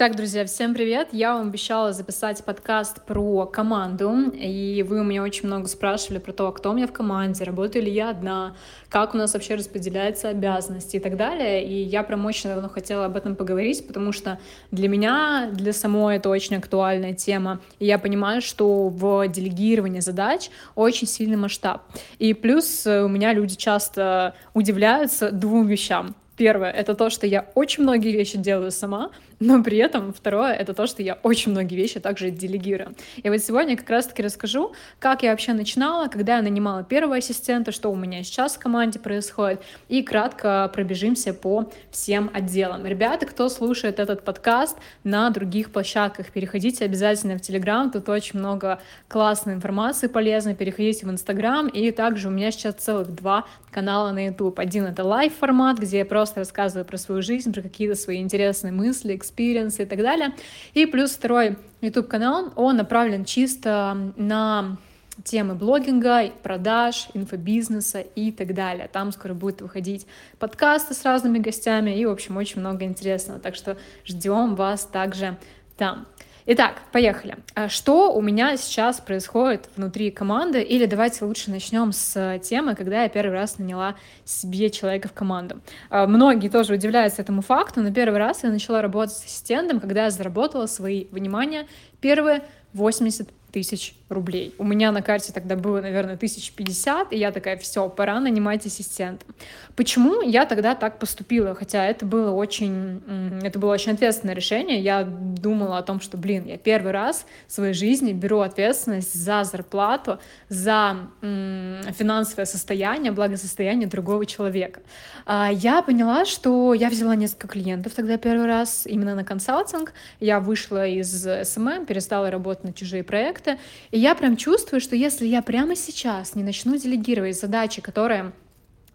Так, друзья, всем привет! Я вам обещала записать подкаст про команду, и вы у меня очень много спрашивали про то, кто у меня в команде, работаю ли я одна, как у нас вообще распределяются обязанности и так далее. И я прям очень давно хотела об этом поговорить, потому что для меня, для самой это очень актуальная тема. И я понимаю, что в делегировании задач очень сильный масштаб. И плюс у меня люди часто удивляются двум вещам. Первое — это то, что я очень многие вещи делаю сама, но при этом второе — это то, что я очень многие вещи также делегирую. И вот сегодня как раз-таки расскажу, как я вообще начинала, когда я нанимала первого ассистента, что у меня сейчас в команде происходит, и кратко пробежимся по всем отделам. Ребята, кто слушает этот подкаст на других площадках, переходите обязательно в Телеграм, тут очень много классной информации полезной, переходите в Инстаграм, и также у меня сейчас целых два канала на YouTube. Один — это live-формат, где я просто рассказываю про свою жизнь, про какие-то свои интересные мысли, experience и так далее. И плюс второй YouTube-канал, он направлен чисто на темы блогинга, продаж, инфобизнеса и так далее. Там скоро будет выходить подкасты с разными гостями и, в общем, очень много интересного. Так что ждем вас также там. Итак, поехали. А что у меня сейчас происходит внутри команды? Или давайте лучше начнем с темы, когда я первый раз наняла себе человека в команду. А, многие тоже удивляются этому факту, но первый раз я начала работать с ассистентом, когда я заработала свои, внимание, первые 80 тысяч рублей. У меня на карте тогда было, наверное, тысяч пятьдесят, и я такая, все, пора нанимать ассистента. Почему я тогда так поступила? Хотя это было очень, это было очень ответственное решение. Я думала о том, что, блин, я первый раз в своей жизни беру ответственность за зарплату, за финансовое состояние, благосостояние другого человека. А я поняла, что я взяла несколько клиентов тогда первый раз именно на консалтинг. Я вышла из SMM, перестала работать на чужие проекты, и я прям чувствую, что если я прямо сейчас не начну делегировать задачи, которые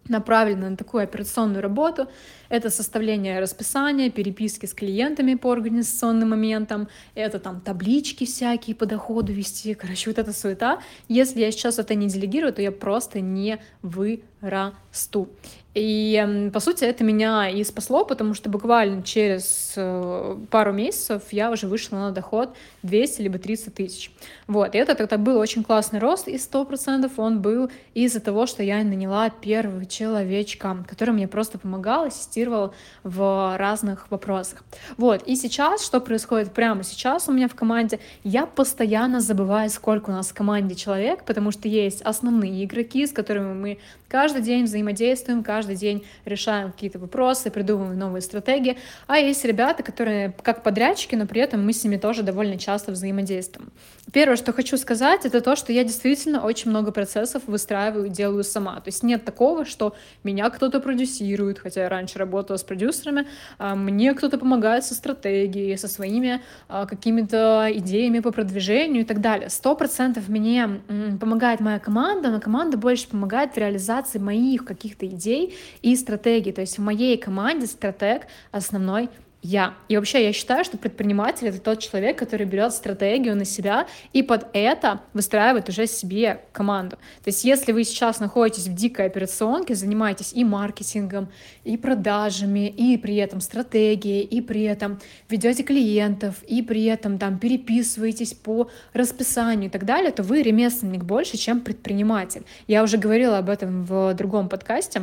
направлены на такую операционную работу, это составление расписания, переписки с клиентами по организационным моментам, это там таблички всякие по доходу вести, короче, вот эта суета. Если я сейчас это не делегирую, то я просто не вырасту. И, по сути, это меня и спасло, потому что буквально через э, пару месяцев я уже вышла на доход 200 либо 300 тысяч. Вот, и это тогда был очень классный рост, и 100% он был из-за того, что я наняла первого человечка, который мне просто помогал, ассистировал в разных вопросах. Вот, и сейчас, что происходит прямо сейчас у меня в команде, я постоянно забываю, сколько у нас в команде человек, потому что есть основные игроки, с которыми мы каждый день взаимодействуем, каждый каждый день решаем какие-то вопросы, придумываем новые стратегии. А есть ребята, которые как подрядчики, но при этом мы с ними тоже довольно часто взаимодействуем. Первое, что хочу сказать, это то, что я действительно очень много процессов выстраиваю и делаю сама. То есть нет такого, что меня кто-то продюсирует, хотя я раньше работала с продюсерами, а мне кто-то помогает со стратегией, со своими а, какими-то идеями по продвижению и так далее. Сто процентов мне помогает моя команда, но команда больше помогает в реализации моих каких-то идей и стратегий. То есть в моей команде стратег основной я. И вообще я считаю, что предприниматель — это тот человек, который берет стратегию на себя и под это выстраивает уже себе команду. То есть если вы сейчас находитесь в дикой операционке, занимаетесь и маркетингом, и продажами, и при этом стратегией, и при этом ведете клиентов, и при этом там переписываетесь по расписанию и так далее, то вы ремесленник больше, чем предприниматель. Я уже говорила об этом в другом подкасте,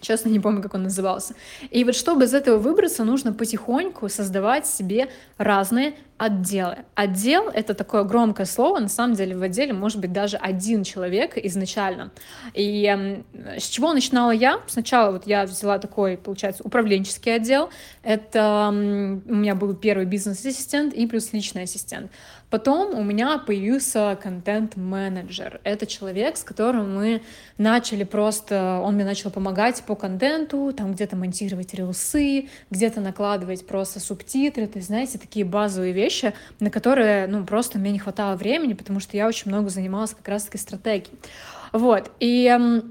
Честно, не помню, как он назывался. И вот чтобы из этого выбраться, нужно потихоньку создавать себе разные отделы. Отдел — это такое громкое слово, на самом деле в отделе может быть даже один человек изначально. И э, с чего начинала я? Сначала вот я взяла такой, получается, управленческий отдел. Это у меня был первый бизнес-ассистент и плюс личный ассистент. Потом у меня появился контент-менеджер. Это человек, с которым мы начали просто... Он мне начал помогать по контенту, там где-то монтировать рилсы, где-то накладывать просто субтитры, то есть, знаете, такие базовые вещи, на которые, ну, просто мне не хватало времени, потому что я очень много занималась как раз-таки стратегией. Вот, и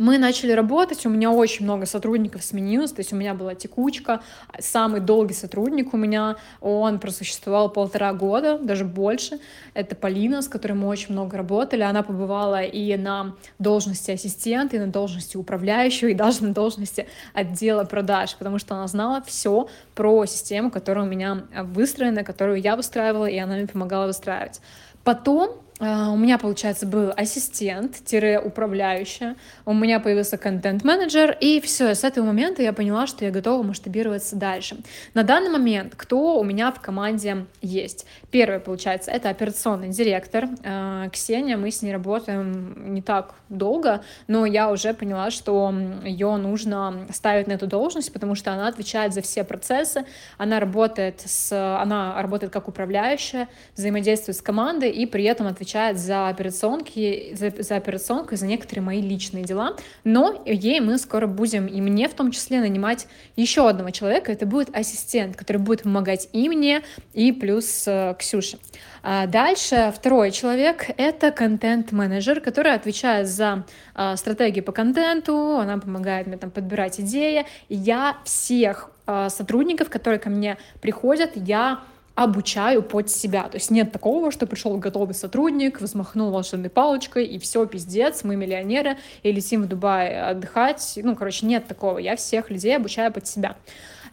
мы начали работать, у меня очень много сотрудников сменилось, то есть у меня была текучка, самый долгий сотрудник у меня, он просуществовал полтора года, даже больше, это Полина, с которой мы очень много работали, она побывала и на должности ассистента, и на должности управляющего, и даже на должности отдела продаж, потому что она знала все про систему, которая у меня выстроена, которую я выстраивала, и она мне помогала выстраивать. Потом у меня, получается, был ассистент-управляющая, у меня появился контент-менеджер, и все, с этого момента я поняла, что я готова масштабироваться дальше. На данный момент кто у меня в команде есть? Первый, получается, это операционный директор а, Ксения, мы с ней работаем не так долго, но я уже поняла, что ее нужно ставить на эту должность, потому что она отвечает за все процессы, она работает, с, она работает как управляющая, взаимодействует с командой и при этом отвечает отвечает за операционки, за, за операционку и за некоторые мои личные дела, но ей мы скоро будем, и мне в том числе, нанимать еще одного человека, это будет ассистент, который будет помогать и мне, и плюс э, Ксюше. А дальше второй человек — это контент-менеджер, который отвечает за э, стратегии по контенту, она помогает мне там подбирать идеи. Я всех э, сотрудников, которые ко мне приходят, я обучаю под себя. То есть нет такого, что пришел готовый сотрудник, взмахнул волшебной палочкой, и все, пиздец, мы миллионеры, и летим в Дубай отдыхать. Ну, короче, нет такого. Я всех людей обучаю под себя.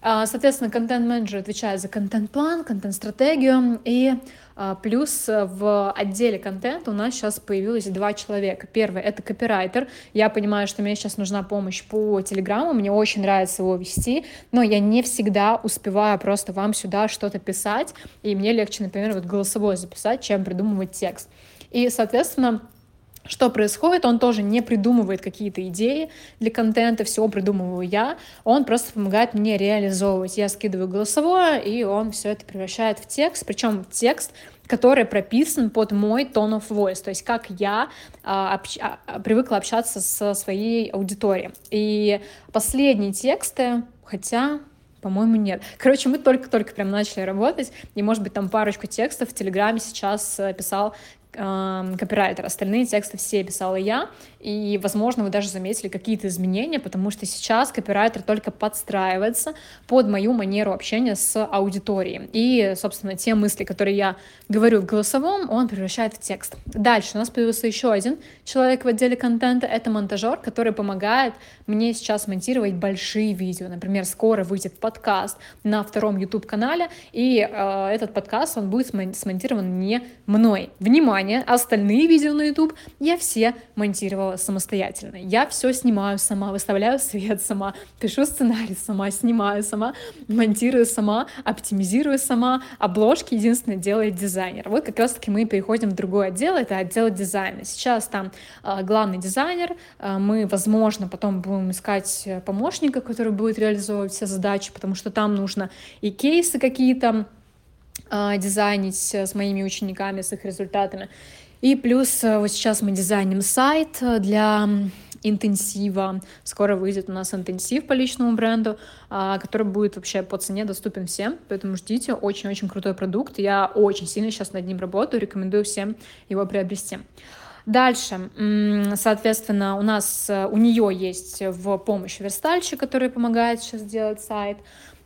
А, соответственно, контент-менеджер отвечает за контент-план, контент-стратегию, и плюс в отделе контента у нас сейчас появилось два человека. Первый — это копирайтер. Я понимаю, что мне сейчас нужна помощь по Телеграму, мне очень нравится его вести, но я не всегда успеваю просто вам сюда что-то писать, и мне легче, например, вот голосовое записать, чем придумывать текст. И, соответственно, что происходит, он тоже не придумывает какие-то идеи для контента, все придумываю я, он просто помогает мне реализовывать. Я скидываю голосовое, и он все это превращает в текст, причем текст, который прописан под мой tone of voice, то есть как я а, общ... а, привыкла общаться со своей аудиторией. И последние тексты, хотя по-моему, нет. Короче, мы только-только прям начали работать, и, может быть, там парочку текстов в Телеграме сейчас э, писал копирайтер. Остальные тексты все писала я, и, возможно, вы даже заметили какие-то изменения, потому что сейчас копирайтер только подстраивается под мою манеру общения с аудиторией. И, собственно, те мысли, которые я говорю в голосовом, он превращает в текст. Дальше у нас появился еще один человек в отделе контента. Это монтажер, который помогает мне сейчас монтировать большие видео. Например, скоро выйдет подкаст на втором YouTube-канале, и э, этот подкаст, он будет смонтирован не мной. Внимание! Внимание, остальные видео на YouTube я все монтировала самостоятельно. Я все снимаю сама, выставляю свет сама, пишу сценарий сама, снимаю сама, монтирую сама, оптимизирую сама. Обложки единственное делает дизайнер. Вот как раз таки мы переходим в другой отдел, это отдел дизайна. Сейчас там э, главный дизайнер, э, мы, возможно, потом будем искать помощника, который будет реализовывать все задачи, потому что там нужно и кейсы какие-то, а, дизайнить с моими учениками, с их результатами. И плюс э, вот сейчас мы дизайним сайт для интенсива. Скоро выйдет у нас интенсив по личному бренду, а, который будет вообще по цене доступен всем, поэтому ждите, очень-очень крутой продукт. Я очень сильно сейчас над ним работаю, рекомендую всем его приобрести. Дальше, соответственно, у нас, э, у нее есть в помощь верстальщик, который помогает сейчас делать сайт.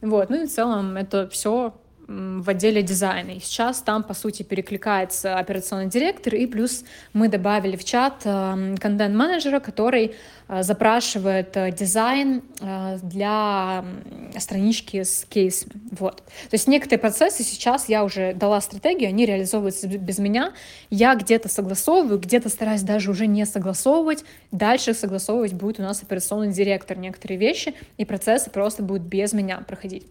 Вот, ну и в целом это все в отделе дизайна. И сейчас там, по сути, перекликается операционный директор, и плюс мы добавили в чат э, контент-менеджера, который э, запрашивает э, дизайн для странички с кейсами. Вот. То есть некоторые процессы сейчас я уже дала стратегию, они реализовываются без меня. Я где-то согласовываю, где-то стараюсь даже уже не согласовывать. Дальше согласовывать будет у нас операционный директор некоторые вещи, и процессы просто будут без меня проходить.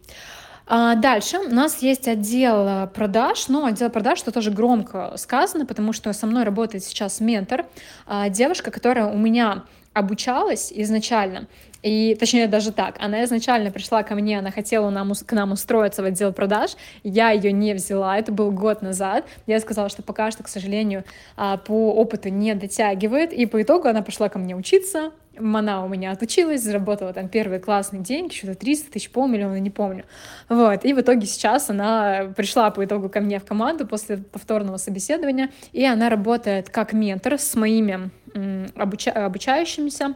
А, дальше. У нас есть отдел э, продаж, но отдел продаж это тоже громко сказано, потому что со мной работает сейчас ментор, а, девушка, которая у меня обучалась изначально, и точнее даже так, она изначально пришла ко мне, она хотела нам, к нам устроиться в отдел продаж, я ее не взяла, это был год назад, я сказала, что пока что, к сожалению, а, по опыту не дотягивает, и по итогу она пошла ко мне учиться, она у меня отучилась, заработала там первые классные деньги, что-то 300 тысяч, полмиллиона, не помню. Вот, и в итоге сейчас она пришла по итогу ко мне в команду после повторного собеседования, и она работает как ментор с моими обуча- обучающимися,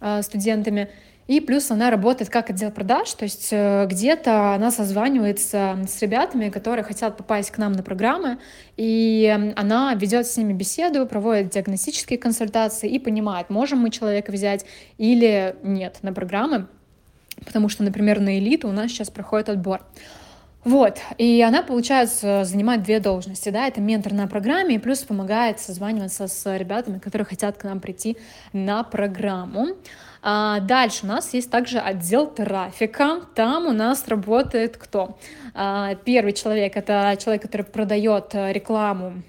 э, студентами. И плюс она работает как отдел продаж, то есть э, где-то она созванивается с ребятами, которые хотят попасть к нам на программы, и она ведет с ними беседу, проводит диагностические консультации и понимает, можем мы человека взять или нет на программы, потому что, например, на элиту у нас сейчас проходит отбор. Вот, и она, получается, занимает две должности, да, это ментор на программе, и плюс помогает созваниваться с ребятами, которые хотят к нам прийти на программу. А дальше у нас есть также отдел трафика. Там у нас работает кто? А, первый человек — это человек, который продает э, рекламу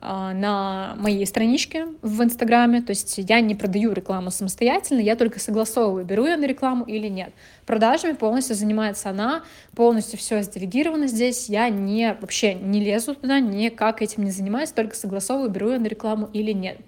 а, на моей страничке в Инстаграме, то есть я не продаю рекламу самостоятельно, я только согласовываю, беру я на рекламу или нет. Продажами полностью занимается она, полностью все сделегировано здесь, я не, вообще не лезу туда, никак этим не занимаюсь, только согласовываю, беру я на рекламу или нет.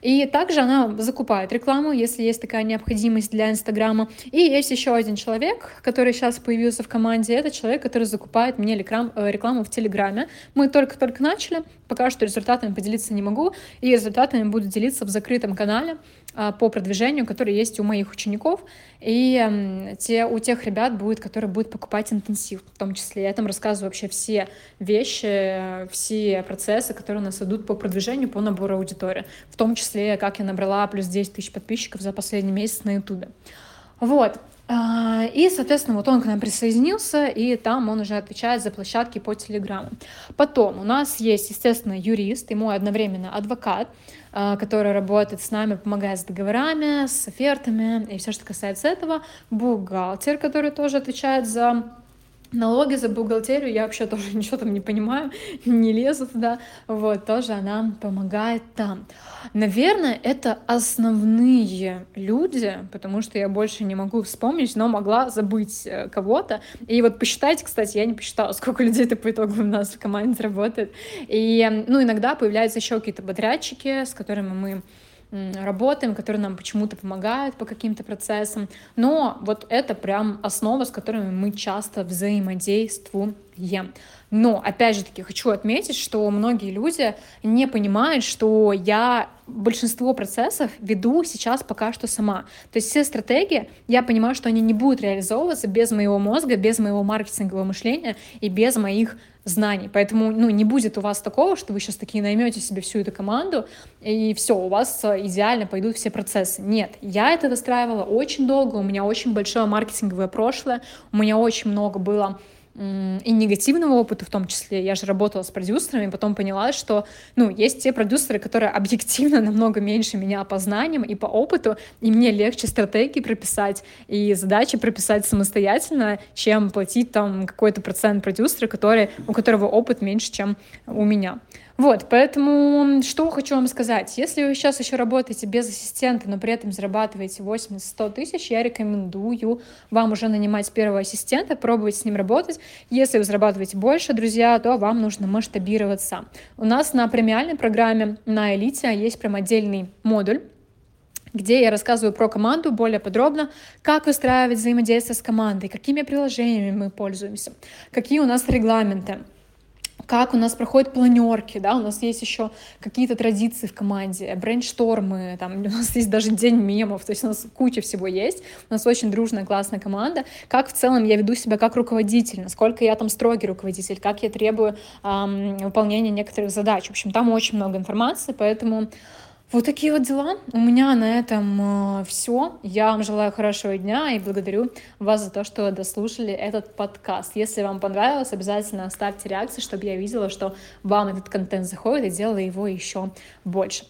И также она закупает рекламу, если есть такая необходимость для Инстаграма. И есть еще один человек, который сейчас появился в команде, это человек, который закупает мне рекламу, э, рекламу в Телеграме. Мы только-только начали, пока что результатами поделиться не могу, и результатами буду делиться в закрытом канале а, по продвижению, который есть у моих учеников, и те, у тех ребят будет, которые будут покупать интенсив, в том числе. Я там рассказываю вообще все вещи, все процессы, которые у нас идут по продвижению, по набору аудитории, в том числе, как я набрала плюс 10 тысяч подписчиков за последний месяц на ютубе. Вот, и, соответственно, вот он к нам присоединился, и там он уже отвечает за площадки по Телеграму. Потом у нас есть, естественно, юрист, и мой одновременно адвокат, а, который работает с нами, помогает с договорами, с офертами и все, что касается этого. Бухгалтер, который тоже отвечает за налоги за бухгалтерию я вообще тоже ничего там не понимаю, не лезу туда, вот, тоже она помогает там. Наверное, это основные люди, потому что я больше не могу вспомнить, но могла забыть э, кого-то. И вот посчитайте, кстати, я не посчитала, сколько людей-то по итогу у нас в команде работает. И, ну, иногда появляются еще какие-то подрядчики, с которыми мы работаем, которые нам почему-то помогают по каким-то процессам. Но вот это прям основа, с которыми мы часто взаимодействуем. Но, опять же таки, хочу отметить, что многие люди не понимают, что я большинство процессов веду сейчас пока что сама. То есть все стратегии, я понимаю, что они не будут реализовываться без моего мозга, без моего маркетингового мышления и без моих знаний. Поэтому ну, не будет у вас такого, что вы сейчас такие наймете себе всю эту команду, и все, у вас э, идеально пойдут все процессы. Нет, я это выстраивала очень долго, у меня очень большое маркетинговое прошлое, у меня очень много было и негативного опыта в том числе. Я же работала с продюсерами, потом поняла, что, ну, есть те продюсеры, которые объективно намного меньше меня по знаниям и по опыту, и мне легче стратегии прописать и задачи прописать самостоятельно, чем платить там какой-то процент продюсера, который, у которого опыт меньше, чем у меня. Вот, поэтому что хочу вам сказать. Если вы сейчас еще работаете без ассистента, но при этом зарабатываете 80-100 тысяч, я рекомендую вам уже нанимать первого ассистента, пробовать с ним работать. Если вы зарабатываете больше, друзья, то вам нужно масштабироваться. У нас на премиальной программе на Элите есть прям отдельный модуль, где я рассказываю про команду более подробно, как выстраивать взаимодействие с командой, какими приложениями мы пользуемся, какие у нас регламенты, как у нас проходят планерки, да, у нас есть еще какие-то традиции в команде, брейнштормы, там у нас есть даже день мемов, то есть у нас куча всего есть, у нас очень дружная, классная команда, как в целом я веду себя как руководитель, насколько я там строгий руководитель, как я требую эм, выполнения некоторых задач, в общем, там очень много информации, поэтому вот такие вот дела. У меня на этом э, все. Я вам желаю хорошего дня и благодарю вас за то, что дослушали этот подкаст. Если вам понравилось, обязательно оставьте реакции, чтобы я видела, что вам этот контент заходит и делала его еще больше.